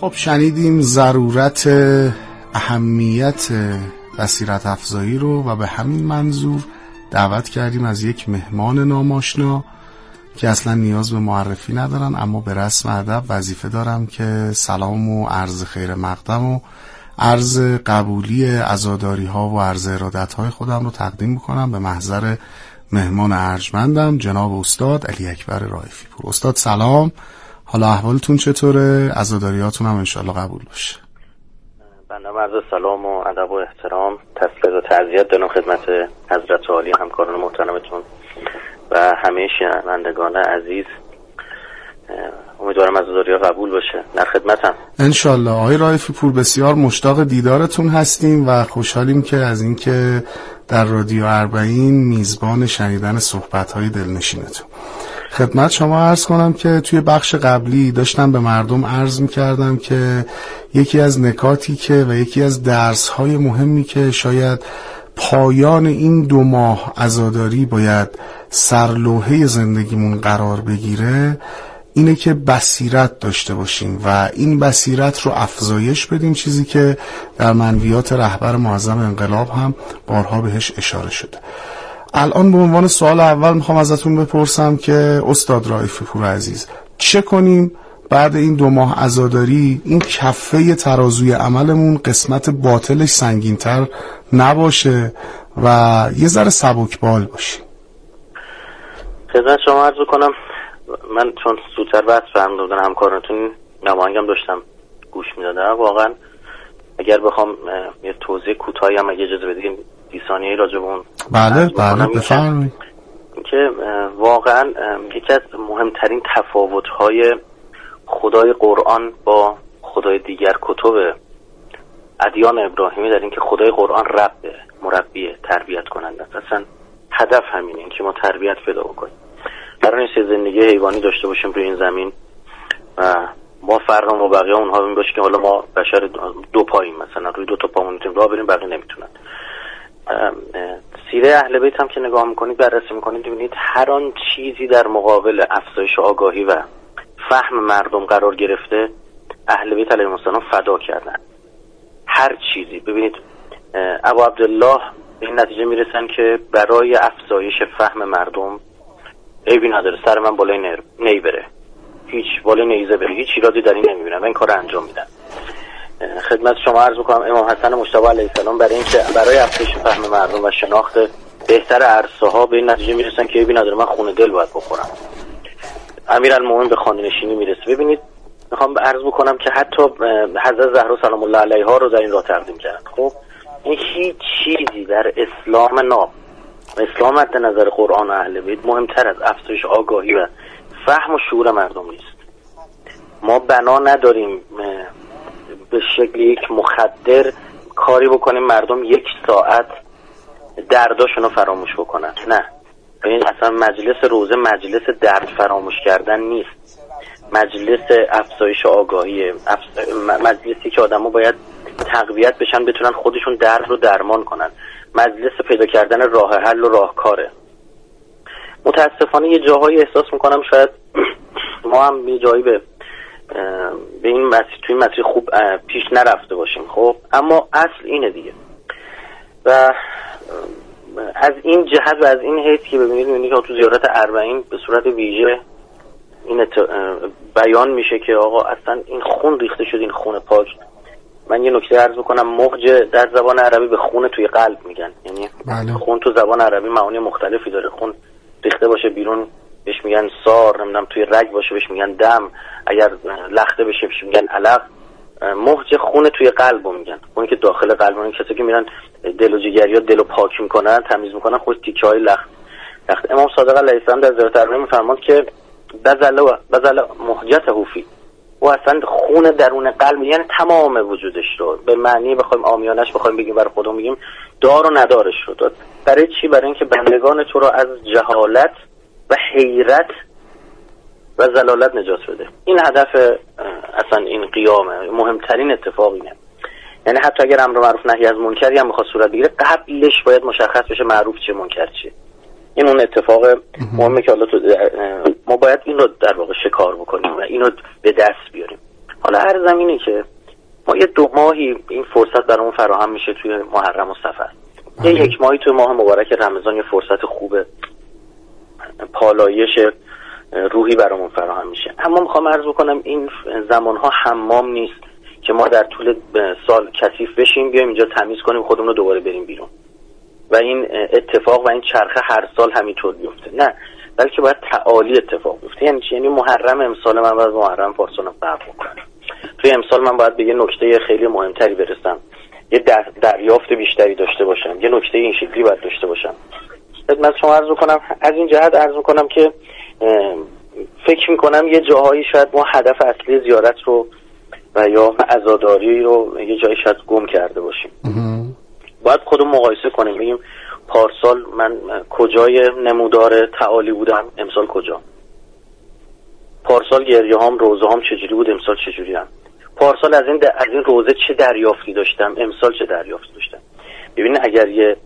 خب شنیدیم ضرورت اهمیت بصیرت افزایی رو و به همین منظور دعوت کردیم از یک مهمان ناماشنا که اصلا نیاز به معرفی ندارن اما به رسم ادب وظیفه دارم که سلام و عرض خیر مقدم و عرض قبولی ازاداری ها و عرض ارادت های خودم رو تقدیم بکنم به محضر مهمان ارجمندم جناب استاد علی اکبر رایفی پور. استاد سلام. حالا احوالتون چطوره؟ ازاداریاتون هم انشالله قبول باشه. بنده مرز سلام و ادب و احترام تسلیت و تعذیت دارم خدمت حضرت عالی همکاران محترمتون و همه شنوندگان عزیز. امیدوارم از قبول باشه. در خدمتم. انشالله آقای رایفی پور بسیار مشتاق دیدارتون هستیم و خوشحالیم که از اینکه در رادیو اربعین میزبان شنیدن صحبت های دلنشینتون. خدمت شما عرض کنم که توی بخش قبلی داشتم به مردم عرض می کردم که یکی از نکاتی که و یکی از درس های مهمی که شاید پایان این دو ماه ازاداری باید سرلوحه زندگیمون قرار بگیره اینه که بصیرت داشته باشیم و این بصیرت رو افزایش بدیم. چیزی که در منویات رهبر معظم انقلاب هم بارها بهش اشاره شده. الان به عنوان سوال اول می‌خوام ازتون بپرسم که استاد رایفی پور عزیز چه کنیم بعد این دو ماه ازاداری این کفه ترازوی عملمون قسمت باطلش سنگینتر نباشه و یه ذره سبکبال باشه خدمت شما عرض کنم من چون سوتر بحث فرمودن همکارتون نماینگم داشتم گوش می‌دادم. واقعا اگر بخوام یه توضیح کوتاهی هم اگه اجازه بدیم دیسانی راجع اون بله بله بفرمایید. که واقعا یکی از مهمترین تفاوت های خدای قرآن با خدای دیگر کتب ادیان ابراهیمی در اینکه خدای قرآن رب مربی تربیت کننده است. اصلا هدف همینه اینکه ما تربیت پیدا بکنیم. قرار نیست زندگی حیوانی داشته باشیم روی این زمین و ما فرقم و بقیه اونها این باشه که حالا ما بشر دو پاییم مثلا روی دو تا پامون می‌تونیم راه بریم بقیه نمی‌تونن. سیره اهل بیت هم که نگاه می‌کنید بررسی می‌کنید ببینید هر آن چیزی در مقابل افزایش آگاهی و فهم مردم قرار گرفته اهل بیت علیهم السلام فدا کردن. هر چیزی. ببینید ابو عبدالله به این نتیجه می‌رسن که برای افزایش فهم مردم عیبی نداره سر من بالای نی بره هیچ بالای نیزه بره. هیچ ایرادی در این نمی‌بینم این کار انجام میدن. خدمت شما عرض می‌کنم امام حسن مجتبی علیه السلام برای اینکه برای افزایش فهم مردم و شناخت بهتر عرصه ها به این نتیجه می‌رسن که عیبی نداره من خونه دل باید بخورم. امیر المومن به خانه نشینی می‌رسه. ببینید می‌خوام عرض بکنم که حتی حضرت زهرا سلام الله علیها رو در این راه تقدیم کرد خب این هیچ چیزی در اسلام ناب اسلام مد نظر قرآن و اهل بیت مهمتر از افزایش آگاهی و فهم و شعور مردم نیست. ما بنا نداریم به شکل یک مخدر کاری بکنیم مردم یک ساعت درداشون رو فراموش بکنن. نه. این اصلا مجلس روزه مجلس درد فراموش کردن نیست. مجلس افزایش آگاهی مجلسی که آدما باید تقویت بشن بتونن خودشون درد رو درمان کنن. مجلس پیدا کردن راه حل و راهکاره متاسفانه یه جاهایی احساس می‌کنم شاید ما هم یه جایی به به این مسیر توی مسیر خوب پیش نرفته باشیم. خب؟ اما اصل اینه دیگه. و از این جهت و از این حیث که ببینید می‌بینید که تو زیارت اربعین به صورت ویژه این بیان میشه که آقا اصلا این خون ریخته شد این خون پاک. من یه نکته عرض بکنم مخج در زبان عربی به خون توی قلب میگن. یعنی بله. خون تو زبان عربی معانی مختلفی داره. خون ریخته باشه بیرون. بهش میگن سار نمی‌دونم توی رگ باشه بهش میگن دم. اگر لخته بشه بهش میگن علق مهج خون توی قلب میگن. اون که داخل قلب اون کسی که میرن دل و جگر یا دل و پاک می‌کنن تمیز می‌کنن خود تیکه های لخت. لخت. امام صادق علیه السلام در زیارت اربعین میفرماد که بزل مهجت حوفی. و اصلا خون درون قلب یعنی تمام وجودش رو به معنی بخوایم آمیانش بخوایم بگیم برای خودمون بگیم دار و ندارش رو برای چی؟ برای اینکه بندگان تو رو از جهالت و حیرت و زلالت نجات بده. این هدف اصلا این قیامه. مهمترین اتفاق اینه. یعنی حتی اگر امر معروف نهی از منکری هم بخواد صورت بگیره قبلش باید مشخص بشه معروف چه منکر چیه این اون اتفاق مهمه که حالا تو ما باید این رو در واقع شکار بکنیم و اینو به دست بیاریم. حالا هر زمینه که ما یه دو ماهی این فرصت برامون فراهم میشه توی محرم و سفر. یه یک ماهی توی ماه مبارک رمضان یه فرصت خوبه. پالایش روحی برامون فراهم میشه. اما می‌خوام عرض بکنم این زمان ها حمام نیست که ما در طول سال کثیف بشیم بیایم اینجا تمیز کنیم خودمون رو دوباره بریم بیرون. و این اتفاق و این چرخه هر سال همینطور بیفته نه بلکه باید تعالی اتفاق بیفته. یعنی چی؟ یعنی محرم امسال من باید محرم پارسال فرق بکنم. توی امسال من باید به یه نکته خیلی مهمتری برسم. یه دریافت بیشتری داشته باشم. یه نکته این شکلی باید داشته باشم. خدمت شما عرض کنم از این جهت عرض کنم که فکر می‌کنم یه جاهایی شاید ما هدف اصلی زیارت رو و یا عزاداری رو یه جایی شاید گم کرده باشیم. باید خودم مقایسه کنیم. بگیم پارسال من کجای نمودار تعالی بودم؟ امسال کجا؟ پارسال گریه هم روزه هم چجوری بود؟ امسال چجوری هم؟ پارسال از این, از این روزه چه دریافتی داشتم؟ امسال چه دریافتی داشتم؟ ببینید اگر یه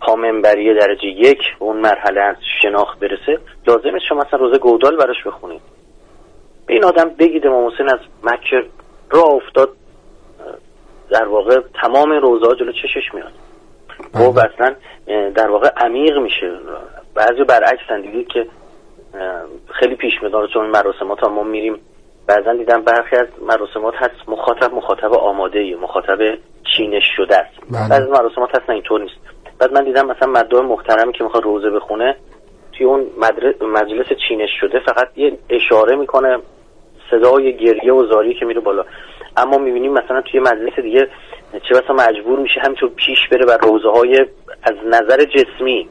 پامنبری درجه یک اون مرحله از شناخت برسه لازمه شما مثلا روزه گودال براش بخونید. به این آدم بگید امام حسین از مکه را افتاد در واقع تمام روزه جلو چشش میاد. و خب، اصلا در واقع عمیق میشه. بعضی برعکس دیدید که خیلی پیش میاد. چون مراسمات ها ما میریم بعضا دیدم برخی از مراسمات هست مخاطب مخاطب آماده ای مخاطب چینش شده است. بله. بعضی مراسمات هست نه اینطور نیست. بعد من دیدم مثلا مدعو محترمی که می‌خواد روزه بخونه توی اون مجلس چینش شده فقط یه اشاره می‌کنه صدای گریه و زاری که میره بالا. اما می‌بینیم مثلا توی مجلس دیگه چه بسا مجبور میشه همینطور پیش بره و روزه های از نظر جسمی.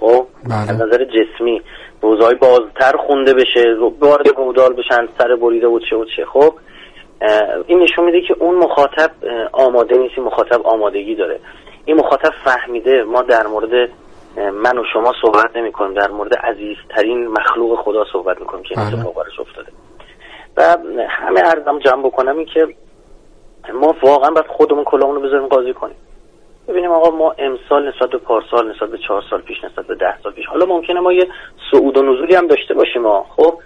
خب؟ بله. از نظر جسمی. روزه های بازتر خونده بشه وارد گودال بشن سر بریده و چه و چه. خب؟ این نشون میده که اون مخاطب آماده نیست مخاطب آمادگی داره. این مخاطب فهمیده ما در مورد من و شما صحبت نمی کنیم در مورد عزیزترین مخلوق خدا صحبت می کنیم که این بله. اتفاق افتاده. و همه ارزم جمع بکنم این که ما واقعا باید خودمون کلاهمون رو بذاریم قاضی کنیم. ببینیم آقا ما امسال نسبت به پارسال نسبت به چهار سال پیش نسبت به ده سال پیش حالا ممکنه ما یه صعود و نزولی هم داشته باشیم ما خب؟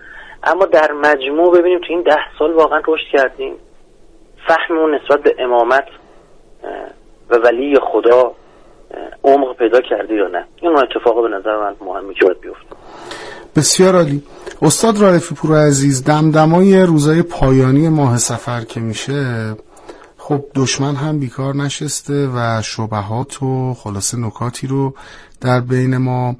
اما در مجموع ببینیم تو این ده سال واقعا رشد کردیم. فهممون نسبت به امامت و ولی خدا عمق پیدا کرده یا نه؟ این اتفاق به نظر من مهمی که باید بیفته. بسیار عالی. استاد رائفی پور عزیز دمدمای روزای پایانی ماه سفر که میشه خب دشمن هم بیکار نشسته و شبهات و خلاصه نکاتی رو در بین ما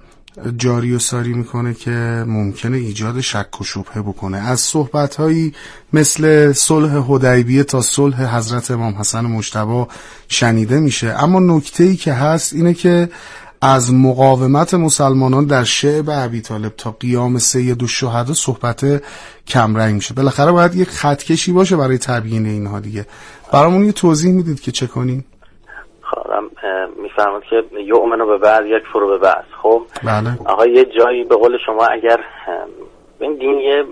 جاری و ساری می‌کنه که ممکنه ایجاد شک و شبهه بکنه. از صحبت هایی مثل صلح حدیبیه تا صلح حضرت امام حسن مجتبی شنیده میشه. اما نکته ای که هست اینه که از مقاومت مسلمانان در شعب عبی طالب تا قیام سید و شهده صحبت کمرنگ میشه. بالاخره باید یک خطکشی باشه برای تبیین اینها دیگه. برامون یه توضیح می‌دید که چه کنیم. خواهم میفرماد که یؤمنو به بعض یک فرو به بعض. خب؟ بله. آقا یه جایی به قول شما اگر این دین یه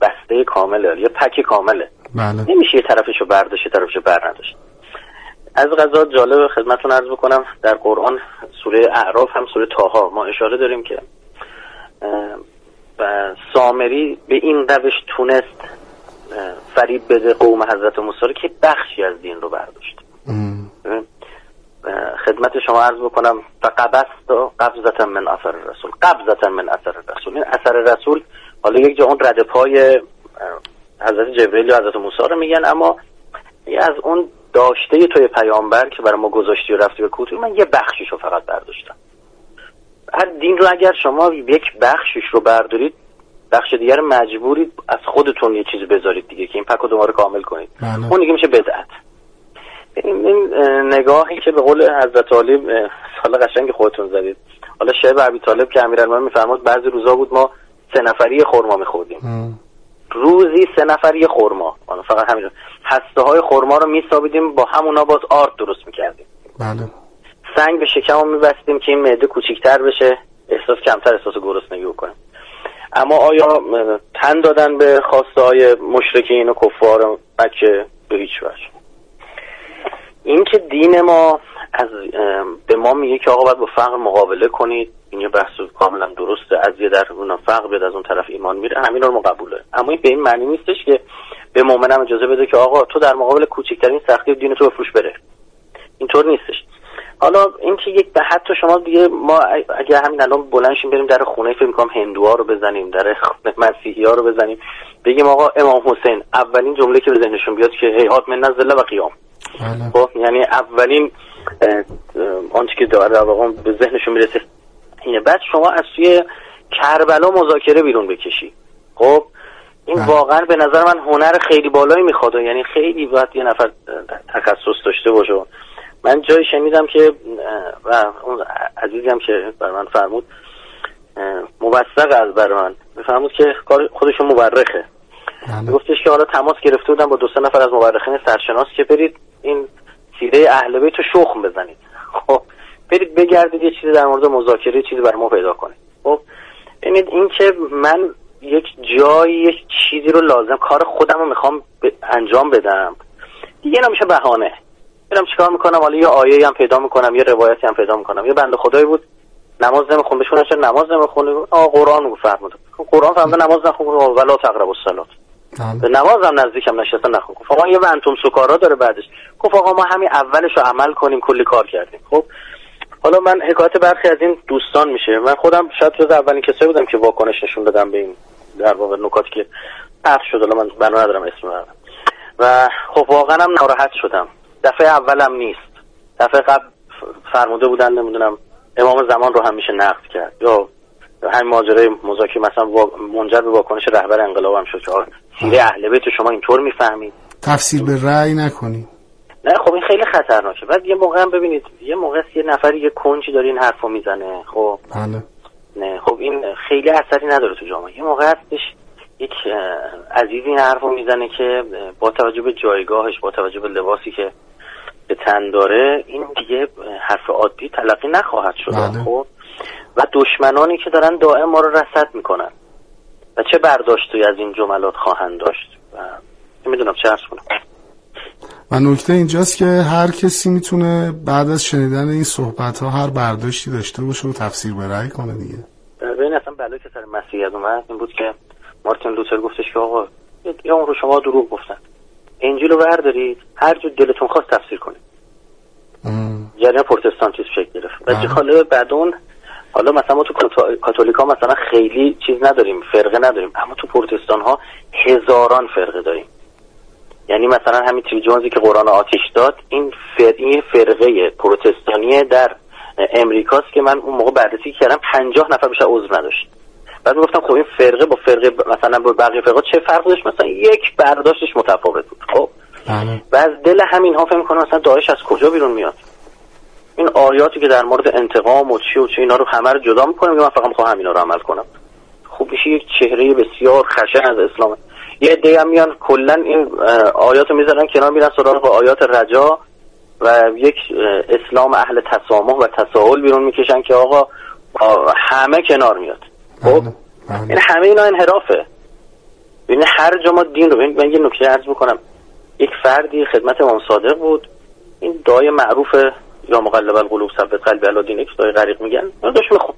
بسته کامله یه پک کامله. بله. نمیشه یه طرفشو برداشت یه طرفشو بر نداشت. از غذا جالب خدمتون عرض بکنم در قرآن سوره اعراف هم سوره تاها ما اشاره داریم که سامری به این روش تونست فریب بده قوم حضرت موسی که بخشی از دین رو برداشت. خدمت شما عرض بکنم فقبست قبضتا من اثر رسول. قبضتا من اثر رسول. این اثر رسول حالا یک جا اون رد پای حضرت جبریل و حضرت موسی رو میگن اما از اون داشته توی پیامبر که برای ما گذاشتی و رفتی به کوتوی من یه بخشیش رو فقط برداشتم. هر دین رو اگر شما یک بخشش رو بردارید بخش دیگر مجبورید از خودتون یه چیزی بذارید دیگه که این پک رو دوباره کامل کنید. بله. اون دیگه میشه بدعت. این نگاهی که به قول حضرت علی سال قشنگ خودتون زدید. حالا شعب عبی طالب که امیرالمومنین میفرماد بعضی روزا بود ما سه نفری خورما میخوردیم. روزی سه نفری خورما فقط همین. هسته های خورما رو میسابیدیم با همونا باز آرد درست می‌کردیم. بله. سنگ به شکم میبستیم که این معده کوچیکتر بشه. احساس کمتر احساس گرسنگی بکنیم. اما آیا تن دادن به خواسته های مشرکین و کفار بچه؟ به هیچ وجه. این که دین ما از به ما میگه که آقا باید با فقر مقابله کنید. این یه بحث کاملا درسته. از یه در اون فقر بیاد از اون طرف ایمان میره. همین رو قبوله اما این به این معنی نیستش که به مؤمنم اجازه بده که آقا تو در مقابل کوچکترین سختی دین تو بفروش بره. اینطور نیستش. حالا اینکه یک به حتی شما دیگه ما اگر همین الان بلندشیم بریم در خونه فکر کنم هندوها رو بزنیم در مسیحی ها رو بزنیم. بگیم آقا امام حسین اولین جمله که به ذهنشون بیاد که هیهات من نزله و قیام. خب یعنی اولین آنچه که در واقع به ذهنشون می‌رسه اینه. بعد شما از توی کربلا مذاکره بیرون بکشی. خب این بله. واقعا به نظر من هنر خیلی بالایی می‌خواد. یعنی خیلی باید یه نفر تخصص داشته باشه. من جایی شنیدم که و اون عزیزی هم که بر من فرمود مبسق از بر من. بفرمود که کار خودشون مورخه. بله. گفتش که حالا تماس گرفته بودم با دو سه نفر از مورخین سرشناس که برید. این سیره اهل بیت رو شخم بزنید. خب برید بگردید یه چیزی در مورد مذاکره چیزی بر ما پیدا کنید. خب ببینید این که من یک جایی یک چیزی رو لازم کار خودم رو می‌خوام انجام بدم دیگه نمیشه بهانه. میرم چیکار می‌کنم؟ حالا یه آیه هم پیدا می‌کنم یه روایتی هم پیدا می‌کنم. یه بنده خدایی بود نماز نمیخون بهشون نماز نمی‌خونه آ قرآن رو فرمود قرآن فرموده نماز نخون ولا تقرب الصلاه. به نماز هم نزدیکم نشسته نخون. گفت آقا یه ونتوم سکارا داره بعدش. گفت آقا ما همین اولش رو عمل کنیم کلی کار کردیم. خب حالا من حکایت برخی از این دوستان میشه. من خودم شاید جز اولین کسایی بودم که واکنش نشون دادم به این در واقع نکاتی که پخش شد. حالا من بنا ندارم اسم بردم و خب واقعا هم ناراحت شدم. دفعه اولم نیست. دفعه قبل فرموده بودن نمی‌دونم امام زمان رو هم میشه نقد کرد. یا همین ماجرای مذاکره مثلا منجر به واکنش رهبر انقلاب هم شد. که سیره اهل بیت شما اینطور می‌فهمید. تفسیر به رأی نکنی. نه خب این خیلی خطرناکه. بعد یه موقع هم ببینید یه موقع یه نفری یه کنجی داره این حرفو می‌زنه خب؟ بله. نه خب این خیلی اثری نداره تو جامعه. یه موقع هستش یک عزیزی این حرفو می‌زنه که با توجه به جایگاهش با توجه به لباسی که به تن داره این دیگه حرف عادی تلقی نخواهد شد بله. خب؟ و دشمنانی که دارن دائم ما رو رصد می‌کنن. و چه برداشتی از این جملات خواهند داشت؟ و نمی‌دونم چه عرض کنم؟ و نکته اینجاست که هر کسی می‌تونه بعد از شنیدن این صحبت ها هر برداشتی داشته باشه و تفسیر به رأی کنه دیگه. ببین اصلا بلایی که سر مسیحیت اومد این بود که مارتین لوتر گفتش که آقا یا اون رو شما دروغ گفتن. انجیل رو بردارید هر جو دلتون خواست تفسیر کنید. جریان پروتستانتیسم شکل گرفت. و بله. جالبه بعد اون حالا مثلا ما تو کاتو- کاتولیکا مثلا خیلی چیز نداریم فرقه نداریم. اما تو پروتستان ها هزاران فرقه داریم. یعنی مثلا همین تری جونزی که قرآن آتیش داد این فر... این فرقه پروتستانی در امریکاست که من اون موقع بررسی کردم پنجاه نفر بیشتر عضو نداشت. بعد گفتم خب این فرقه با فرقه مثلا با بقیه فرقه چه فرق داشت؟ مثلا یک برداشتش متفاوت بود. خب؟ بله. و از دل همین ها فکر می‌کنم مثلا داعش از کجا بیرون میاد؟ این آیاتی که در مورد انتقام و چی و چی اینا رو همه رو جدا می‌کنم که من فقط می‌خوام همینا رو عمل کنم. خوب میشه یک چهره بسیار خشن از اسلام. یه عده هم میان کلا این آیات رو می‌ذارن کنار میرن سراغ آیات رجا و یک اسلام اهل تسامح و تساهل بیرون می‌کشن که آقا همه کنار میاد. خب؟ بله این بله همه اینا انحرافه. ببین هر جا ما دین رو ببین من یه نکته عرض بکنم یک فردی خدمت امام صادق بود. این دعای معروف یا مقلب القلوب ثبت قلبی علی دینک دعای غریق میگن. داشت میخون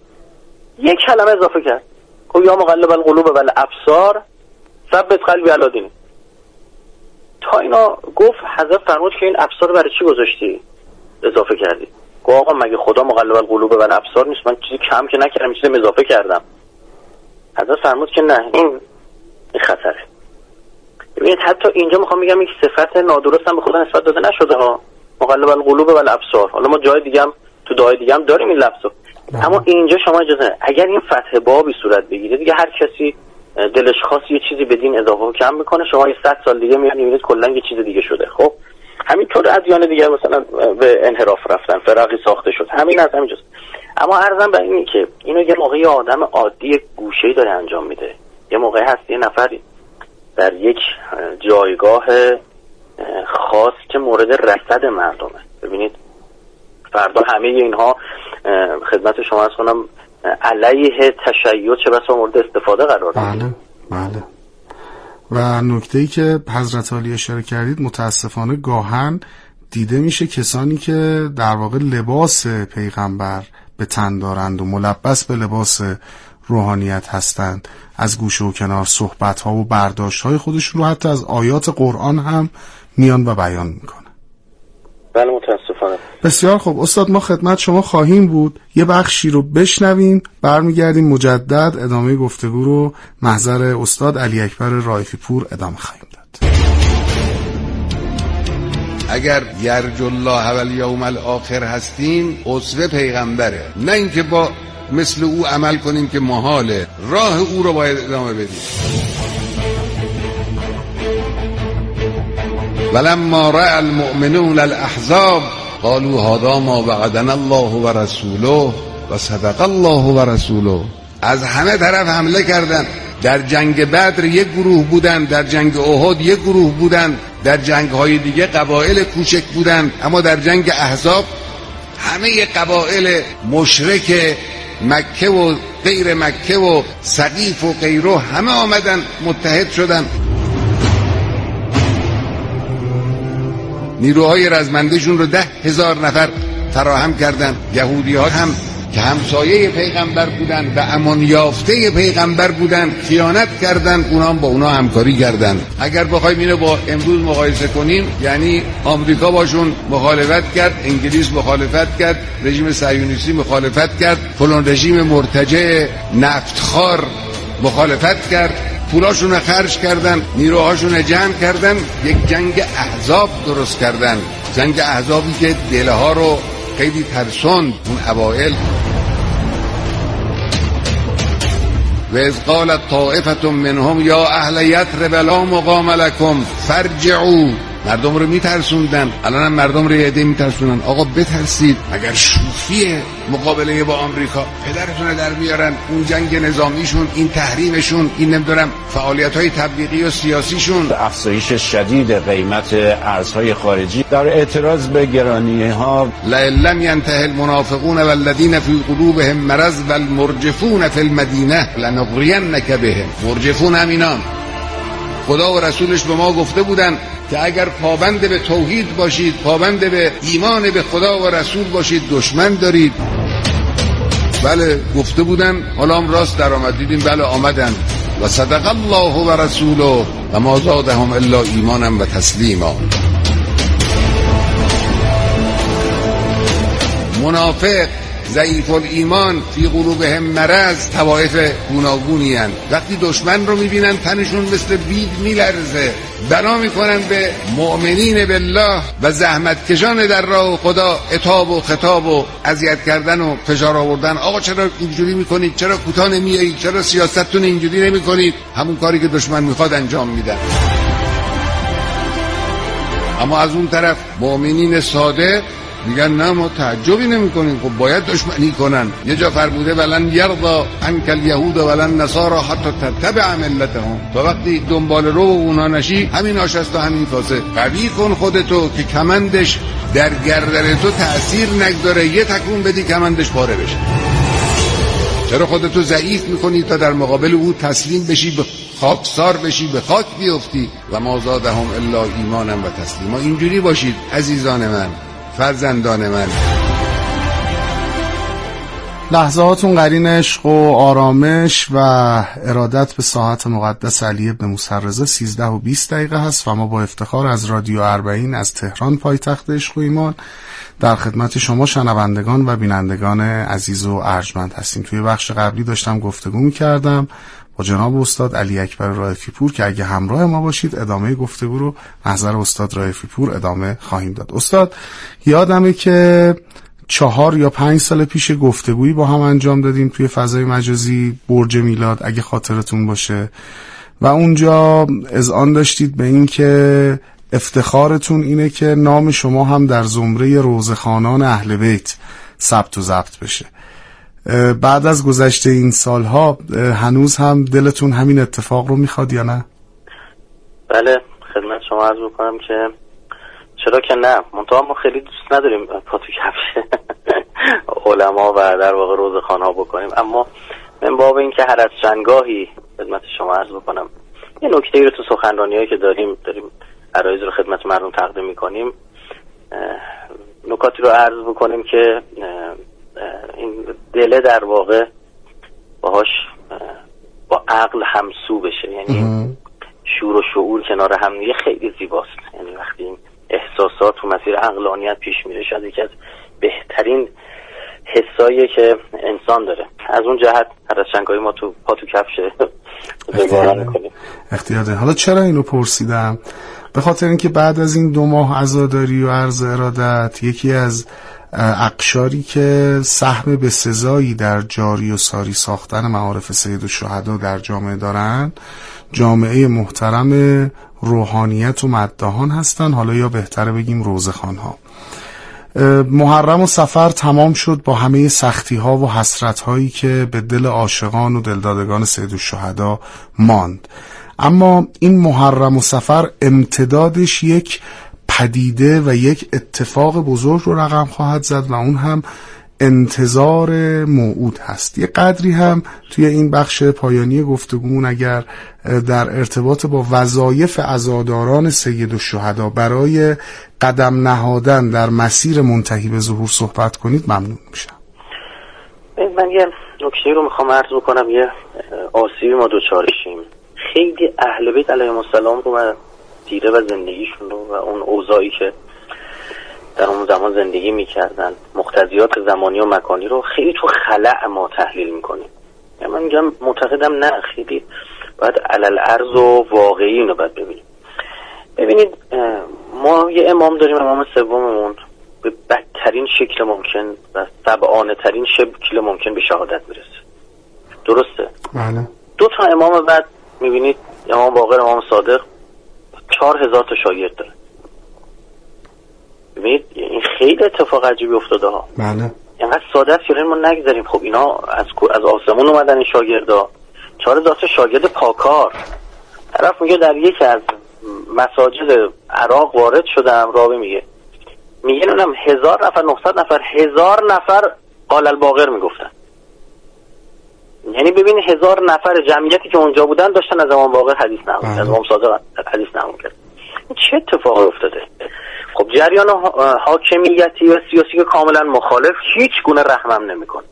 یک کلمه اضافه کرد. گفت یا مقلب القلوب و الابصار ثبت قلبی علی دینک. تا اینا گفت حضرت فرمود که این ابصار برای چی گذاشتی؟ اضافه کردی. گفت آقا مگه خدا مقلب القلوب و الابصار نیست؟ من چیزی کم که نکردم چیزی اضافه کردم. حضرت فرمود که نه این خطره. ببینید حتی اینجا می‌خوام بگم یک صفت نادرست هم به خدا نسبت داده نشده ها. مقلب القلوب و الابصار حالا ما جای دیگه هم تو دعای دیگه هم داریم این لفظو بله. اما اینجا شما اجازه نه. اگر این فتح بابی صورت بگیره دیگه هر کسی دلش خواست یه چیزی به دین اضافه و کم می‌کنه شما یه صد سال دیگه میاد می‌بینید کلا یه چیز دیگه شده. خب؟ همینطور ادیان دیگه مثلا به انحراف رفتن فرقی ساخته شد. همین از همینجاست اما ارزم به اینی که اینو یه موقع یه آدم عادی گوشه‌ای داره انجام میده. یه موقع هست یه نفری در یک اه، جایگاه اه، خاص که مورد رصد مردمه. ببینید فردا همه اینها خدمت شما از کنم علیه تشیع چه بسا مورد استفاده قرار بله بله. و نکته ای که حضرت علی اشاره کردید متاسفانه گاهن دیده میشه کسانی که در واقع لباس پیغمبر به تن دارند و ملبس به لباس روحانیت هستند. از گوشه و کنار صحبت ها و برداشت های خودشون رو حتی از آیات قرآن هم میان و بیان می‌کنن بله متاسفانه. بسیار خوب. استاد ما خدمت شما خواهیم بود. یه بخشی رو بشنویم برمیگردیم مجدد ادامه گفتگو رو. محضر استاد علی اکبر رایفی پور ادامه خواهیم داد. اگر یرج الله و الیوم الاخر هستیم اصوه پیغمبره. نه اینکه با مثل او عمل کنیم که محاله. راه او رو باید ادامه بدیم. ولما رأى المؤمنون الاحزاب قالوا هذا ما وعدنا الله و رسوله و صدق الله و رسوله از همه طرف حمله کردن در جنگ بدر یک گروه بودن در جنگ احد یک گروه بودن در جنگ های دیگه قبایل کوچک بودن اما در جنگ احزاب همه قبایل مشرک مکه و غیر مکه و سقیف و غیره همه آمدن متحد شدن. نیروهای رزمندهشون رو ده هزار نفر فراهم کردن. یهودی ها هم که همسایه پیغمبر بودن و امان یافته پیغمبر بودن خیانت کردن اونا با اونا همکاری کردن. اگر بخوایم اینو با امروز مقایسه کنیم یعنی آمریکا باشون مخالفت کرد انگلیس مخالفت کرد رژیم صهیونیستی مخالفت کرد فلان رژیم مرتجع نفتخار مخالفت کرد. پولاشون خرج کردن نیروهاشون جمع کردن یک جنگ احزاب درست کردن. جنگ احزابی که دلها رو خیلی ترسوند اون اوائل و از قالت طائفت منهم یا اهل یثرب لا مقام لکم فرجعوا. مردم رو میترسوندن. الان هم مردم رو یه میترسونن آقا بترسید. اگر شوخی مقابله با آمریکا؟ پدرتون در بیارن اون جنگ نظامیشون این تحریمشون این نمی‌دونم فعالیت های تبلیغی و سیاسیشون. افزایش شدید قیمت ارزهای خارجی در اعتراض به گرانی ها لم ینته المنافقون والذین فی قلوبهم مرض والمرجفون فی المدینه لنغرینک بهم. مرجفون همینان خدا و رسولش به ما گفته بودن که اگر پابند به توحید باشید پابند به ایمان به خدا و رسول باشید دشمن دارید. بله گفته بودن حالا هم راست در آمد. دیدیم بله آمدن و صدق الله و رسوله و ما زادهم الا ایمانم و تسلیما. منافق ضعیف الایمان فی قلوبهم مرض توائف گوناگونی وقتی دشمن رو می‌بینن تنشون مثل بید میلرزه. بنا می‌کنن به مؤمنین بالله و زحمت کشان در راه خدا اتاب و خطاب و اذیت کردن و فشار آوردن. آقا چرا اینجوری می‌کنید؟ چرا کوتاه نمیایید چرا سیاستتون اینجوری نمی‌کنید؟ همون کاری که دشمن می‌خواد انجام میدن. اما از اون طرف مؤمنین صادق میگن نه ما تعجبی نمی کنیم خب باید دشمنی کنن. یه جا فرموده ولن یرضا انک الیهود ولن نصارا حتی تتبع ملتهم. تا وقتی دنبال رو اونا نشی همین آشست و همین کاسه قوی کن خودتو که کمندش در گردن تو تأثیر نگذاره. یه تکون بدی کمندش پاره بشه. چرا خودتو ضعیف می‌کنی تا در مقابل او تسلیم بشی به خاکسار بشی به خاک بیفتی؟ و ما زادهم الا ایمانم و تسلیما. اینجوری باشید عزیزان من. فرزندان من. لحظاتون قرین عشق و آرامش و ارادت به ساعت مقدس علی ابن مسرزه 13 و 20 دقیقه هست و ما با افتخار از رادیو اربعین از تهران پایتخت عشق و ایمان در خدمت شما شنوندگان و بینندگان عزیز و ارجمند هستیم. توی بخش قبلی داشتم گفتگو می کردم با جناب استاد علی اکبر رایفی پور که اگه همراه ما باشید ادامه گفتگو رو نظر استاد رایفی پور ادامه خواهیم داد. استاد یادمه که چهار یا پنج سال پیش گفتگویی با هم انجام دادیم توی فضای مجازی برج میلاد اگه خاطرتون باشه. و اونجا از آن داشتید به این که افتخارتون اینه که نام شما هم در زمره روزخانان اهل بیت ثبت و ضبط بشه. بعد از گذشته این سالها هنوز هم دلتون همین اتفاق رو می‌خواد یا نه؟ بله خدمت شما عرض بکنم که چرا که نه؟ منطقه ما خیلی دوست نداریم پاتو کفش علما و در واقع روزخانه ها بکنیم. اما من باب این که هر از چندگاهی خدمت شما عرض بکنم یه نکته رو تو سخنرانی هایی که داریم داریم عرایز رو خدمت مردم تقدیم می‌کنیم نکاتی رو عرض بکنیم که این دله در واقع باهاش عقل همسو بشه. یعنی شور و شعور کنار هم یه خیلی زیباست. یعنی وقتی این احساسات و مسیر عقلانیت پیش میره شاید یکی از بهترین حسایی که انسان داره. از اون جهت هر از ما تو پا تو کفشه اختیار حالا چرا اینو پرسیدم؟ به خاطر اینکه بعد از این دو ماه عزاداری و عرض ارادت یکی از اقشاری که سهم به سزایی در جاری و ساری ساختن معارف سید و شهدا در جامعه دارند جامعه محترم روحانیت و مدهان هستن. حالا یا بهتره بگیم روزخان ها محرم و سفر تمام شد با همه سختی ها و حسرت هایی که به دل عاشقان و دلدادگان سید و شهدا ماند. اما این محرم و سفر امتدادش یک پدیده و یک اتفاق بزرگ رو رقم خواهد زد و اون هم انتظار موعود هست. یه قدری هم توی این بخش پایانی گفتگومون اگر در ارتباط با وظایف ازاداران سید و شهدا برای قدم نهادن در مسیر منتهی به ظهور صحبت کنید ممنون میشم. من یه نکته رو می‌خوام عرض بکنم یه آسیبی ما دوچارشیم. خیلی اهل بیت علیهم السلام رو من دیده و زندگیشون رو و اون اوضاعی که در اون زمان زندگی می‌کردن. مختزیات زمانی و مکانی رو خیلی تو خلع ما تحلیل می‌کنیم. یعنی من میگم معتقدم نه خیلی. باید علل ارز و واقعی اینو باید ببینیم. ببینید ما یه امام داریم امام سوممون. به بدترین شکل ممکن و سبعانه ترین شکل ممکن به شهادت می‌رسه. درسته؟ بله. دو تا امام بعد می‌بینید امام باقر امام صادق. چهار هزار تا شاگرد داره. ببینید این خیلی اتفاق عجیبی افتاده ها. بله. اینقدر ساده است ما نگذاریم خب اینا از از آسمون اومدن این شاگردا. چهار هزار تا شاگرد پاکار. طرف میگه در یکی از مساجد عراق وارد شدم راوی میگه. میگه اونم هزار نفر نهصد نفر هزار نفر قال الباقر می‌گفتن. یعنی ببین هزار نفر جمعیتی که اونجا بودن داشتن از امام باقر حدیث نمون بله. از امام صادق حدیث کرد. چه اتفاقی افتاده؟ خب جریان حاکمیتی و سیاسی که کاملا مخالف هیچ گونه رحمم نمی‌کنه.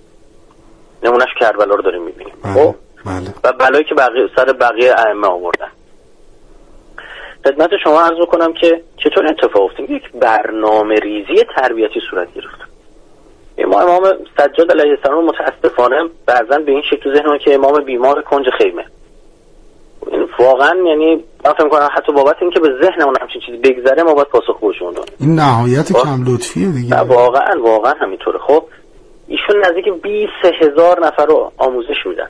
نمونش کربلا رو داریم می‌بینیم. بله. خب؟ بله. و بلایی که بقیه سر بقیه ائمه آوردن. خدمت شما عرض بکنم که چطور اتفاق افتاد؟ یک برنامه ریزی تربیتی صورت گرفت. ما امام سجاد علیه السلام متاسفانه بعضا به این شکل ذهن که امام بیمار کنج خیمه. این واقعا یعنی من فکر کنم حتی بابت اینکه به ذهنمون همچین چیزی بگذره ما باید پاسخ گوشون این نهایت خب؟ کم لطفیه دیگه. واقعا واقعا همینطوره. خب ایشون نزدیک 20 هزار نفر رو آموزش میدن.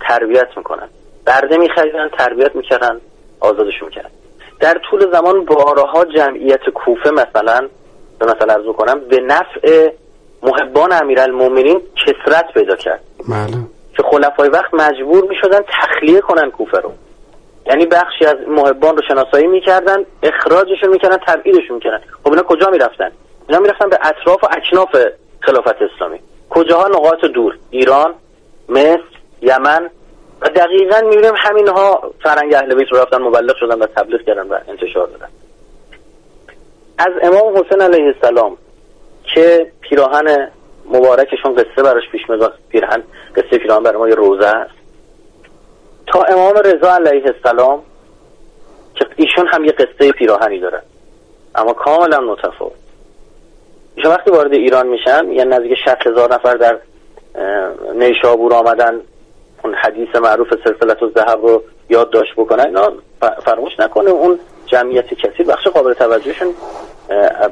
تربیت می‌کنن. برده میخریدن تربیت می‌کردن آزادش می‌کردن. در طول زمان بارها جمعیت کوفه مثلا به مثلا ارزو کنم به نفع محبان امیرالمومنین کسرت پیدا کرد. بله. که خلفای وقت مجبور می شدن تخلیه کنن کوفه رو. یعنی بخشی از محبان رو شناسایی می‌کردن اخراجشون می‌کردن تبعیدشون می‌کردن. خب اینا کجا می‌رفتن؟ اینا می‌رفتن به اطراف و اکناف خلافت اسلامی. کجاها؟ نقاط دور. ایران مصر یمن. و دقیقا می‌بینیم همینها فرنگ اهل بیت رو رفتن مبلغ شدن و تبلیغ کردن و انتشار دادن. از امام حسین علیه السلام که پیراهن مبارکشون قصه براش پیش میاد. پیراهن قصه پیراهن برای ما یه روزه است. تا امام رضا علیه السلام که ایشون هم یه قصه پیراهنی داره. اما کاملا متفاوت. ایشون وقتی وارد ایران میشن یه نزدیک 60 هزار نفر در نیشابور آمدن. اون حدیث معروف سلسلت و ذهب رو یادداشت بکنن. اینا فراموش نکنه اون جمعیت کسی بخش قابل توجهشون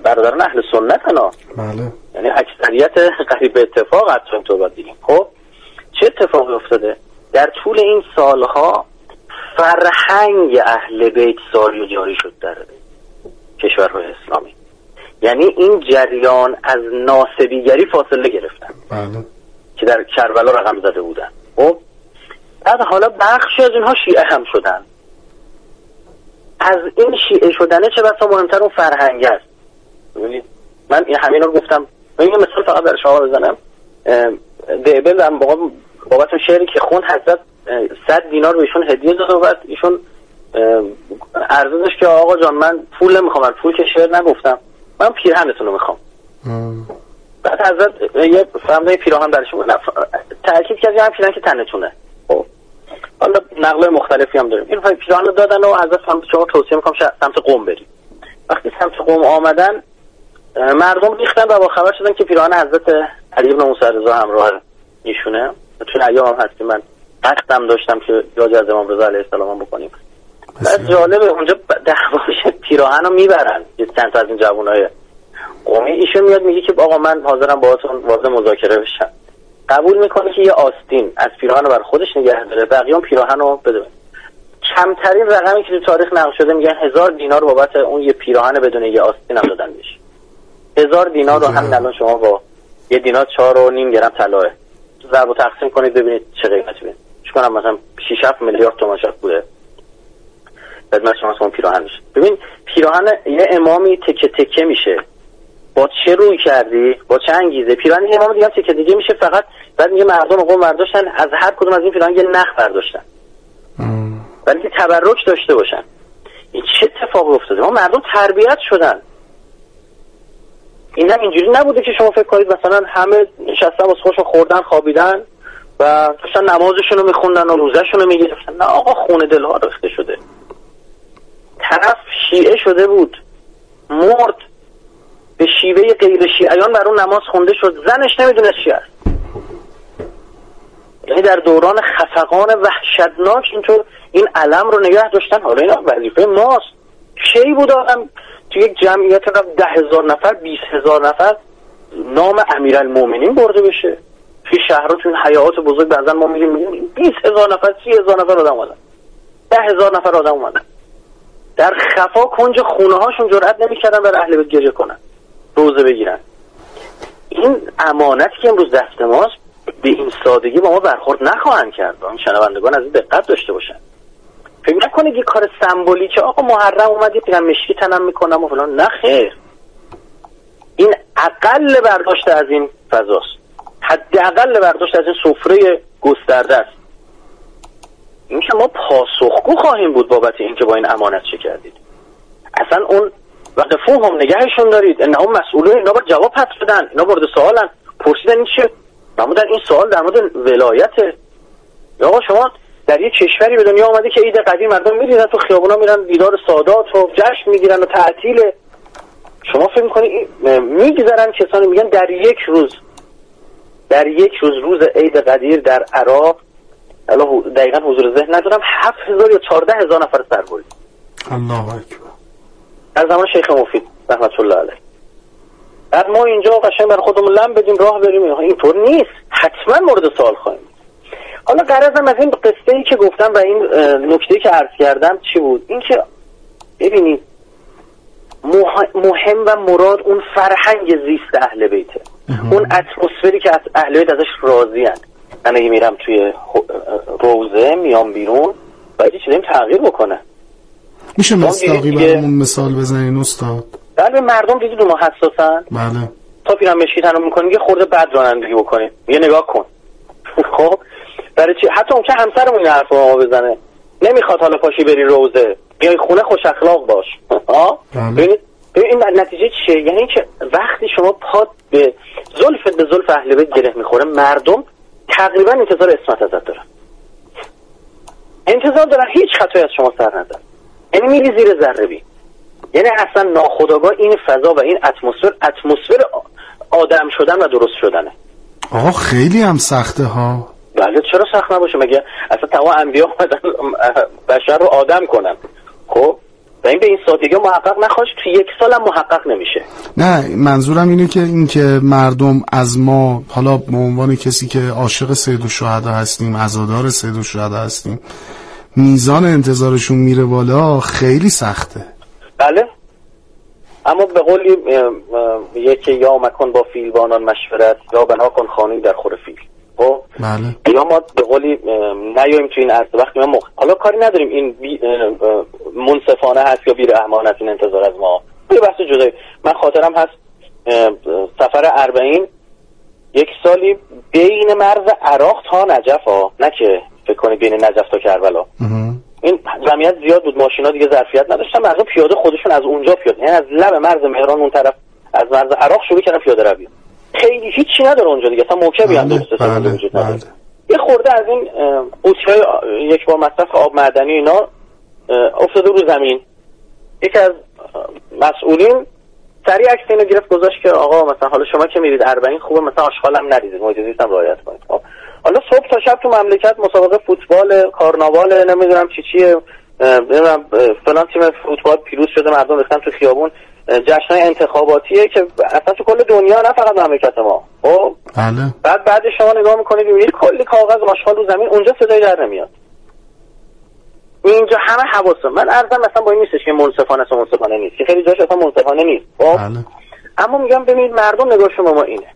برادران اهل سنت هنا بله. یعنی اکثریت قریب اتفاق حتی تو باید خب چه اتفاقی افتاده؟ در طول این سالها فرهنگ اهل بیت ساری و جاری شد در کشورهای اسلامی. یعنی این جریان از ناسبیگری فاصله گرفتن. بله. که در کربلا رقم زده بودن. خب بعد حالا بخشی از اینها شیعه هم شدن. از این شیعه شدنه چه بسا مهمتر اون فرهنگ است. من این همین رو گفتم. من یه مثال فقط در شما بزنم. دیبل هم بابت شعری که خون حضرت صد دینار بهشون هدیه داد و بعد ایشون عرض که آقا جان من پول نمی‌خوام من پول که شعر نگفتم. من پیرهنتون رو می‌خوام. بعد حضرت یه فرمده پیراهن برشون تاکید کرد هم پیرهن که تنتونه. نقل مختلفی هم داریم. این رو دادن و از شما توصیه می‌کنم سمت قوم بریم. وقتی سمت قوم آمدن مردم ریختن و با خبر شدن که پیراهن حضرت علی بن موسی رضا همراه ایشونه. تو ایام هم هستیم من قصدم داشتم که یاد از امام رضا علیه السلام بکنیم. بعد جالبه اونجا دعواش پیراهن رو می‌برن. یه چند از این جوانای قومی. ایشون میاد میگه که آقا من حاضرم باهاتون وارد مذاکره بشم. قبول می‌کنه که یه آستین از پیراهن رو بر خودش نگه داره بقیه پیراهن رو بده. کمترین رقمی که تو تاریخ نقل شده میگن هزار دینار بابت اون یه پیراهن بدون یه آستین هم دادن بهش. هزار دینار رو همین الان شما با یه دینار چهار و نیم گرم طلاه ضرب و تقسیم کنید ببینید چه قیمتی بینید کنم مثلا 6 7 میلیارد تومان شد بوده. خدمت شما اون پیراهن میشه. ببین پیراهن یه امامی تکه تکه میشه. با چه روی کردی؟ با چه انگیزه؟ پیراهن یه امام دیگه تکه دیگه میشه فقط بعد میگه مردم قوم برداشتن از هر کدوم از این پیراهن یه نخ برداشتن. ولی که تبرک داشته باشن. این چه اتفاقی افتاده؟ ما مردم تربیت شدن. این هم اینجوری نبوده که شما فکر کنید مثلا همه نشستن واسه خوش خوردن خوابیدن و داشتن نمازشون رو میخوندن و روزشون رو می‌گرفتن. نه آقا خون دلها رفته شده. طرف شیعه شده بود. مرد به شیوه غیر شیعیان بر اون نماز خونده شد. زنش نمی‌دونه چی است. یعنی در دوران خفقان وحشتناک اینطور این علم رو نگه داشتن. حالا این وظیفه ماست. کی بود آدم؟ تو یک جمعیت رفت ده هزار نفر بیس هزار نفر نام المومنین برده بشه. توی شهرها حیات بزرگ بعضا ما میگیم میگیم 20 هزار نفر سی هزار نفر آدم اومدن. ده هزار نفر آدم اومدن. در خفا کنج خونه هاشون جرأت نمی‌کردن بر اهل بیت گریه کنن. روزه بگیرن. این امانتی که امروز دست ماست به این سادگی با ما برخورد نخواهند کرد. این شنوندگان از این دقت داشته باشن. فکر نکنید یه کار که آقا محرم اومدی پیرم مشکی تنم می‌کنم و فلان. نه خیر. این اقل برداشت از این فضاست. حداقل برداشت از این سفره گسترده است. این که ما پاسخگو خواهیم بود بابت اینکه با این امانت چه کردید. اصلا اون وقفو هم نگهشون دارید. اینا هم مسئولین اینا جواب پس بدن اینا برد سوالن. پرسیدن این چه؟ در این سوال در مورد ولایته. آقا شما در یه کشوری به دنیا آمده که عید قدیم مردم میرن تو خیابونا میرن دیدار سادات و جشن می‌گیرن و تعطیل. شما فکر می‌کنید میگذرن؟ کسانی میگن در یک روز در یک روز روز عید قدیر در عراق. دقیقا حضور ذهن ندارم. هفت هزار یا چارده هزار نفر سر برید الله اکبر. در زمان شیخ مفید رحمت الله علیه. بعد ما اینجا قشنگ بر خودمون لم بدیم راه بریم. اینطور نیست. حتما مورد سوال خواهیم حالا قرضم از این قصه ای که گفتم و این نکته که عرض کردم چی بود؟ این که ببینید مهم و مراد اون فرهنگ زیست اهل بیته. اون اتمسفری که از اهل بیت ازش راضی هن. من اگه میرم توی روزه میام بیرون باید چیزیم تغییر بکنه. میشه مستاقی برامون مثال بزنین استاد؟ بله مردم دیدی دو ما حساسن؟ بله. تا پیرم مشکی تنم می‌کنیم یه خورده بد رانندگی بکنیم یه نگاه کن. خب؟ برای چی؟ حتی اون که همسرمون این حرف ما بزنه. نمی‌خواد حالا پاشی بری روزه. بیای خونه خوش اخلاق باش. ها ببینید این نتیجه چیه؟ یعنی که وقتی شما پاد به زلف به زلف اهل بیت گره می‌خوره مردم تقریبا انتظار اسمت ازت دارن. انتظار دارن هیچ خطایی از شما سر نزن یعنی میری زیر ذره بی. یعنی اصلا ناخداگاه این فضا و این اتمسفر اتمسفر آدم شدن و درست شدنه. آقا خیلی هم سخته ها. بله چرا سخت نباشه؟ مگه اصلا تمام انبیا اومدن بشر رو آدم کنن؟ خب و این به این سادگی محقق نخواهش تو یک سال هم محقق نمیشه. نه منظورم اینه که اینکه مردم از ما حالا به عنوان کسی که عاشق سید و شهدا هستیم عزادار سید و شهدا هستیم میزان انتظارشون میره بالا خیلی سخته. بله. اما به قولی یکی یا مکن با فیلبانان مشورت یا بنا کن خانی در خور فیل. خب؟ بله. یا ما به قولی نیایم تو این عرصه وقتی ما مخ... حالا کاری نداریم این بی... منصفانه هست یا بی رحمان این انتظار از ما. یه بحث جدایی. من خاطرم هست سفر اربعین. یک سالی بین مرز عراق تا نجف ها نه که فکر کنی بین نجف تا کربلا. این جمعیت زیاد بود ماشینا دیگه ظرفیت نداشتن مردم پیاده خودشون از اونجا پیاده یعنی از لب مرز مهران اون طرف از مرز عراق شروع کردن پیاده روی. خیلی هیچی نداره اونجا دیگه اصلا موکبی هم بله، درست بله، وجود نداره. بله. یه خورده از این قوطی های یک بار مصرف آب معدنی اینا افتاده رو زمین. یکی از مسئولین سریع عکس اینو گرفت گذاشت که آقا مثلا حالا شما که میرید اربعین خوبه مثلا آشغال هم نریزید زیست هم رعایت کنید. خب حالا صبح تا شب تو مملکت مسابقه فوتبال کارناوال نمی‌دونم چی چیه نمی‌دونم فلان تیم فوتبال پیروز شده مردم ریختن تو خیابون. جشن انتخاباتیه که اصلا تو کل دنیا نه فقط مملکت ما. خب؟ بله. بعد بعد شما نگاه می‌کنید می‌بینید کلی کاغذ آشغال رو زمین اونجا صدای در نمیاد. اینجا همه حواسم من ارزم مثلا با این نیستش که منصفانه است منصفانه نیست که خیلی جاش اصلا منصفانه نیست. خب؟ بله. اما میگم ببینید مردم نگاه شما ما اینه.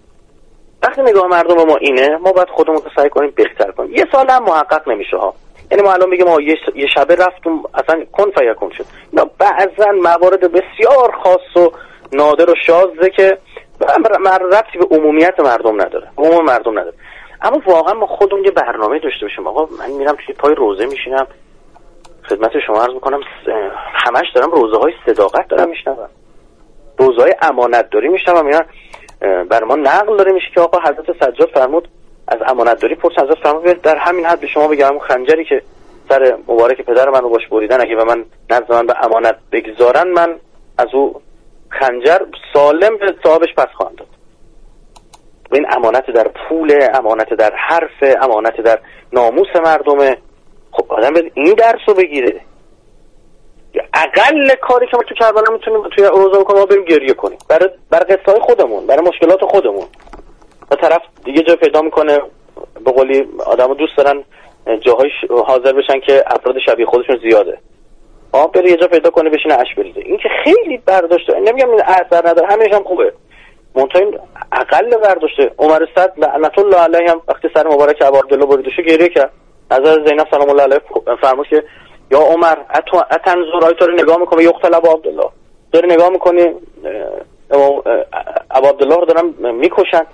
وقتی نگاه مردم ما اینه ما باید خودمون رو سعی کنیم بهتر کنیم. یه سال هم محقق نمیشه ها. یعنی ما الان بگیم ما یه, شبه رفتم اصلا کن فیکون شد. اینا بعضا موارد بسیار خاص و نادر و شازه که ربطی به عمومیت مردم نداره. عموم مردم نداره. اما واقعا ما خودمون یه برنامه داشته باشیم. آقا من میرم توی پای روزه میشینم. خدمت شما عرض می‌کنم همش دارم روزه های صداقت دارم میشنوم. روزه های امانت داری میشنوم. اینا بر ما نقل داره میشه که آقا حضرت سجاد فرمود از امانت داری پرس حضرت فرمود در همین حد به شما بگم خنجری که سر مبارک پدر من رو باش بریدن اگه به من نزد من به امانت بگذارن من از او خنجر سالم به صاحبش پس خواهم داد. این امانت در پول امانت در حرف امانت در ناموس مردمه خب آدم این درس رو بگیره. اقل کاری که ما تو کربلا می‌تونیم توی روزا بکنیم ما بریم گریه کنیم. برای برای قصه خودمون برای مشکلات خودمون. و طرف دیگه جا پیدا می‌کنه به قولی آدمو دوست دارن جاهای حاضر بشن که افراد شبیه خودشون زیاده. آه بره یه جا پیدا کنه بشینه اش بریزه. این که خیلی برداشته نمیگم این اثر نداره همینش هم خوبه. منتها این اقل برداشته عمر صد لعنت الله علیه هم وقتی سر مبارک ابو عبدالله بریده گریه کرد. از زینب سلام الله علیه فرمود که یا عمر اتنظر تو رو نگاه می‌کنه یقتل ابو عبدالله. داری نگاه می‌کنی ابو عبدالله رو دارم می‌کشن.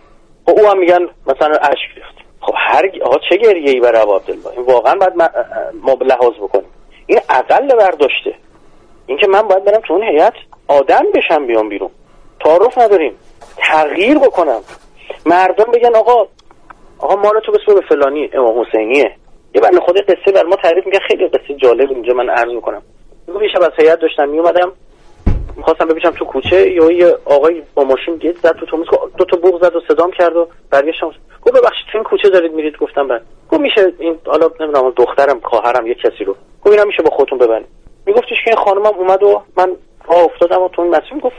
و خب او هم میگن مثلا اشک ریخت. خب هر آقا چه گریه ای برای ابو عبدالله؟ این واقعا باید ما لحاظ بکنیم. این اقل برداشته. اینکه من باید برم تو اون هیئت آدم بشم بیام بیرون. تعارف نداریم. تغییر بکنم. مردم بگن آقا آقا ما رو تو بسو به فلانی امام حسینیه. یه بنده خود قصه بر ما تعریف میگه خیلی قصه جالب اینجا من عرض می‌کنم. میگم یه شب از هیئت داشتم میومدم می‌خواستم ببینم تو کوچه یا یه آقای با ماشین گیت زد تو تومیز دو تا بوق زد و صدام کرد و برگشتم گفت ببخشید تو این کوچه دارید میرید؟ گفتم بله. گفت میشه این حالا نمی‌دونم دخترم خواهرم یه کسی رو. گفت اینا میشه با خودتون ببرید. میگفتش که این خانمم اومد و من راه افتادم و تو این مسیر. گفت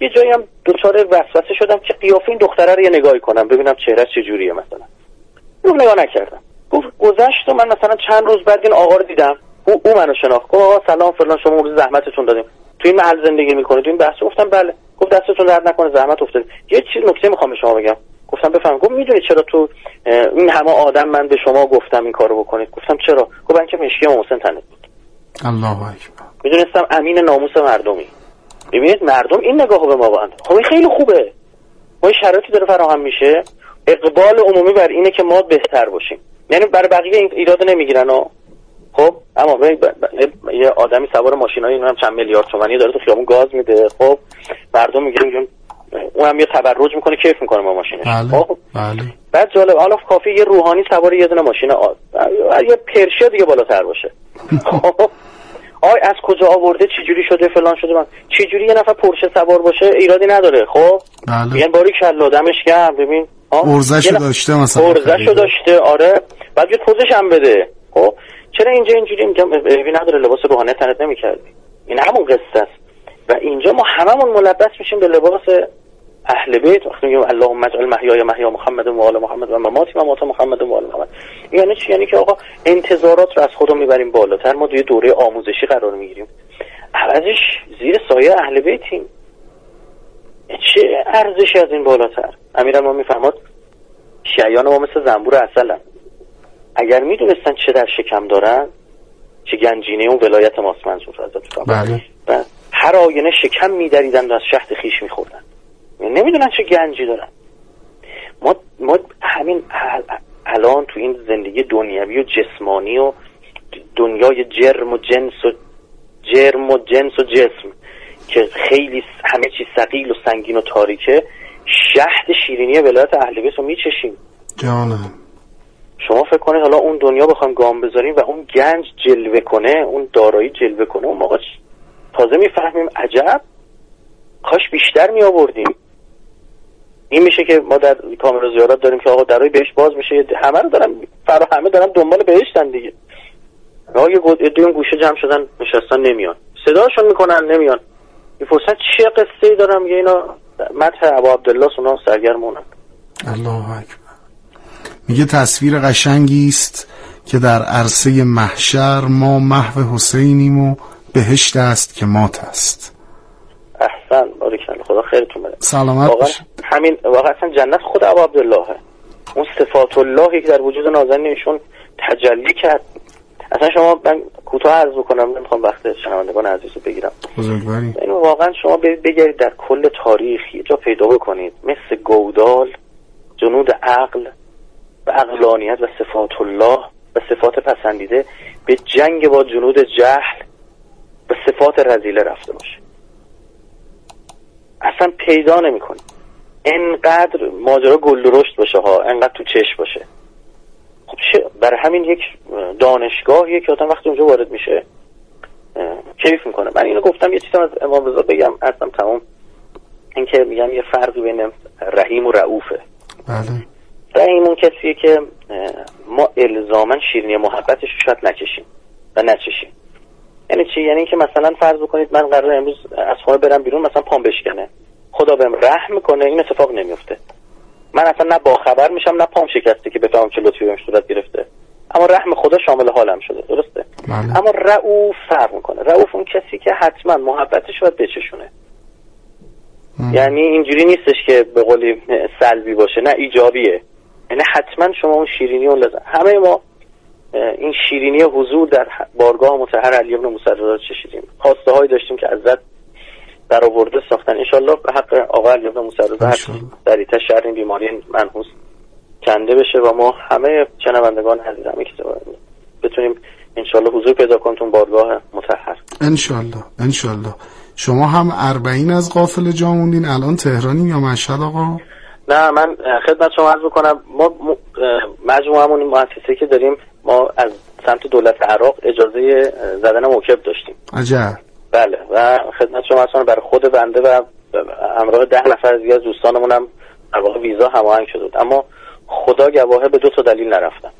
یه جایی هم دچار وسوسه شدم که قیافه این دختره رو یه نگاهی کنم ببینم چهره چه جوریه مثلا. گفت نگاه نکردم. گفت گذشت و من مثلا چند روز بعد این آقا رو دیدم. او, او منو شناخت. گفت آقا سلام فلان شما روز زحمتتون دادیم. تو این محل زندگی می‌کنید؟ تو این بحث؟ گفتم بله. گفت دستتون درد نکنه زحمت افتاد یه چیز نکته می‌خوام به شما بگم. گفتم بفهم. گفت می‌دونی چرا تو این همه آدم من به شما گفتم این کارو بکنید؟ گفتم چرا؟ گفت که مشکی محسن تنت بود الله اکبر. می‌دونستم امین ناموس مردمی. ببینید مردم این نگاهو به ما باند خب این خیلی خوبه. ما شرایطی داره فراهم میشه. اقبال عمومی بر اینه که ما بهتر باشیم. یعنی برای بقیه این ایراد نمی‌گیرن و خب اما یه آدمی سوار ماشینای اینم چند میلیارد تومانی داره تو خیابون گاز میده. خب مردم میگن اون هم یه تبرج می‌کنه کیف می‌کنه با ماشینش. بله. خب؟ بله. بعد جالب حالا کافی یه روحانی سوار یه دونه ماشین آد یه پرشیا دیگه بالاتر باشه. خب؟ آی از کجا آورده؟ چجوری شده؟ فلان شده. من چجوری یه نفر پرشه سوار باشه؟ ایرادی نداره. خب؟ بله. یعنی باری کلا دمش گرم. ببین ارزشو داشته مثلا. ارزشو داشته. آره. بعد یه پوزش هم بده. خب؟ چرا اینجا اینجوری اینجا ببین نداره. لباس روحانه تنت نمی‌کردی. این همون قصه است. و اینجا ما هممون ملبس میشیم به لباس اهل بیت وقتی میگیم اللهم اجعل محیای محیا محمد و آل محمد و مماتی ممات محمد و آل محمد. یعنی چی؟ یعنی که آقا انتظارات رو از خودمون می‌بریم بالاتر. ما توی دوره آموزشی قرار می‌گیریم. عوضش زیر سایه اهل بیتیم. چه ارزشی از این بالاتر؟ امیرم ما می‌فهمد شیعان ما مثل زنبور اصلا اگر می‌دونستن چه در شکم دارن چه گنجینه اون ولایت ماست منظور بله. و هر آینه شکم میدریدن و از شهد خیش میخوردن. نمی‌دونن چه گنجی دارن. ما, ما همین الان تو این زندگی دنیوی و جسمانی و دنیای جرم و جنس و جرم و جنس و جسم که خیلی همه چی سقیل و سنگین و تاریکه شهد شیرینی ولایت اهل بیت رو میچشیم. جانم. شما فکر کنید حالا اون دنیا بخوام گام بذاریم و اون گنج جلوه کنه اون دارایی جلوه کنه اون موقع تازه می‌فهمیم عجب کاش بیشتر می آوردیم این میشه که ما در کامل زیارت داریم که آقا درای بهش باز میشه. همه رو دارن فرا همه دارن دنبال بهشتن دیگه. آقا یه گوشه جمع شدن نشستن نمیان. صداشون می‌کنن نمیان. فرصت چه قصه ای دارم؟ میگه اینا مدح ابا عبدالله سونا سرگرمونن الله اکبر. میگه تصویر قشنگی است که در عرصه محشر ما محو حسینیم و بهشت است که مات است. احسن. خیرتون بده سلامت واقعا همین واقعا جنت خود ابا عبدالله اون صفات اللهی که در وجود نازنین ایشون تجلی کرد. اصلا شما من کوتاه عرض بکنم نمی‌خوام وقت شنوندگان عزیز رو بگیرم. بزرگواری. اینو واقعا شما بگردید در کل تاریخ یه جا پیدا بکنید. مثل گودال جنود عقل و عقلانیت و صفات الله و صفات پسندیده به جنگ با جنود جهل و صفات رزیله رفته باشه. اصلا پیدا نمی‌کنه انقدر ماجرا گل رشد باشه ها انقدر تو چشم باشه. خب برای همین یک دانشگاه که آدم وقتی اونجا وارد میشه کیف می‌کنه. من اینو گفتم یه چیزی از امام رضا بگم اصلا تمام اینکه میگم یه فرقی بین رحیم و رعوفه. بله. رحیم اون کسیه که ما الزاما شیرینی محبتش شاید نکشیم و نچشیم. یعنی چی؟ یعنی اینکه مثلا فرض بکنید من قرار امروز از خونه برم بیرون مثلا پام بشکنه. خدا بهم رحم کنه این اتفاق نمیفته من اصلا نه باخبر میشم نه پام شکسته که بفهمم چه لطفی بهم صورت گرفته. اما رحم خدا شامل حالم شده درسته؟ بله. اما رعوف فرق می‌کنه. رعوف اون کسی که حتما محبتش باید بچشونه یعنی اینجوری نیستش که به قولی سلبی باشه نه ایجابیه. یعنی حتما شما اون شیرینی اون لازم همه ما این شیرینی حضور در بارگاه متحر علی ابن رو چشیدیم. خواسته هایی داشتیم که ازت در آورده ساختن. انشالله به حق آقا علی ابن رضا در شهر این بیماری منحوس کنده بشه و ما همه شنوندگان عزیز همه که بتونیم انشالله حضور پیدا کنتون بارگاه متحر. انشالله انشالله شما هم اربعین از قافل جا موندین الان تهرانی یا مشهد آقا؟ نه من خدمت شما عرض بکنم ما مجموعه همون مؤسسه که داریم ما از سمت دولت عراق اجازه زدن موکب داشتیم. عجب. بله. و خدمت شما اصلا برای خود بنده و همراه ده نفر دیگه از دوستانمون هم ویزا هماهنگ شده بود. اما خدا گواهه به دو تا دلیل نرفتم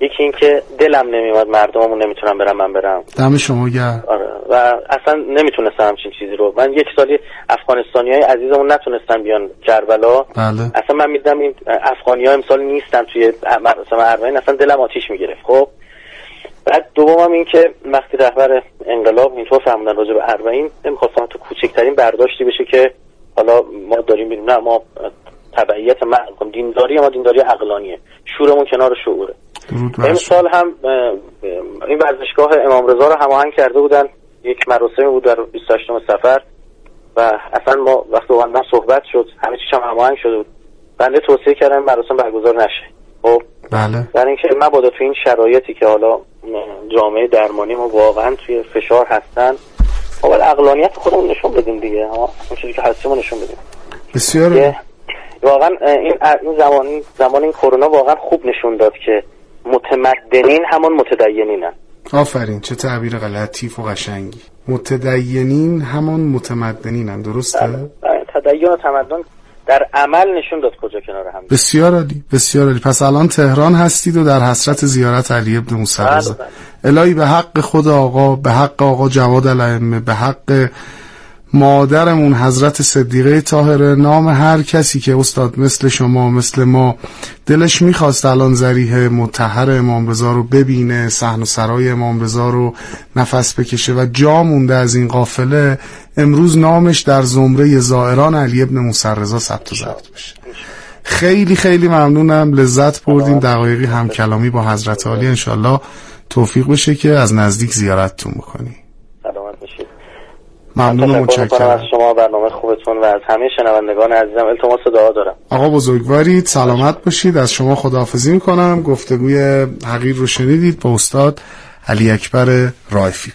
یکی اینکه دلم نمیومد مردممون نمی‌تونم برم من برم. دم شما گرم. آره. و اصلا نمی‌تونستم همچین چیزی رو. من یک سالی افغانستانی های عزیزمون نتونستن بیان کربلا. بله. اصلا من میدم این افغانی ها امسال نیستن توی مراسم اربعین اصلا دلم آتیش می‌گرفت. خب. بعد دومم این که وقتی رهبر انقلاب اینطور فهموندن راجع به اربعین نمی‌خواستم تو کوچکترین برداشتی بشه که حالا ما داریم ببینیم نه ما تبعیت ما دینداری ما دینداری عقلانیه. شورمون کنار شعوره. امسال هم این ورزشگاه امام رضا رو هماهنگ کرده بودن. یک مراسمی بود در 28 سفر و اصلا ما وقتی با صحبت شد. همه چیز هم هماهنگ شده بود. بنده توصیه کردم مراسم برگزار نشه. خب؟ بله. برای اینکه مبادا تو این شرایطی که حالا جامعه درمانی ما واقعا توی فشار هستن اول اقلانیت خودمون نشون بدیم دیگه. اون چیزی که هستیم نشون بدیم. بسیار واقعا این زمان زمان این کرونا واقعا خوب نشون داد که متمدنین همون متدینینن آفرین چه تعبیر لطیف و قشنگی. متدینین همون متمدنینن درسته؟ بله. تدین و تمدن در عمل نشون داد کجا کنار هم. بسیار عالی بسیار عالی. پس الان تهران هستید و در حسرت زیارت علی ابن موسی بله، الهی به حق خود آقا به حق آقا جواد الائمه به حق مادرمون حضرت صدیقه طاهره نام هر کسی که استاد مثل شما مثل ما دلش می‌خواست الان زریح متحر امام رضا رو ببینه صحن و سرای امام رضا رو نفس بکشه و جا مونده از این قافله امروز نامش در زمره زائران علی ابن موسی رضا ثبت و ضبط بشه. خیلی خیلی ممنونم لذت بردیم. دقایقی هم کلامی با حضرت عالی. انشالله توفیق بشه که از نزدیک زیارتتون بکنی. سلامت باشید ممنون و متشکرم. از شما برنامه خوبتون و از همه شنوندگان عزیزم التماس دعا دارم. آقا بزرگوارید سلامت باشید. از شما خداحافظی می‌کنم. گفتگوی حقیر رو شنیدید با استاد علی اکبر رایفی.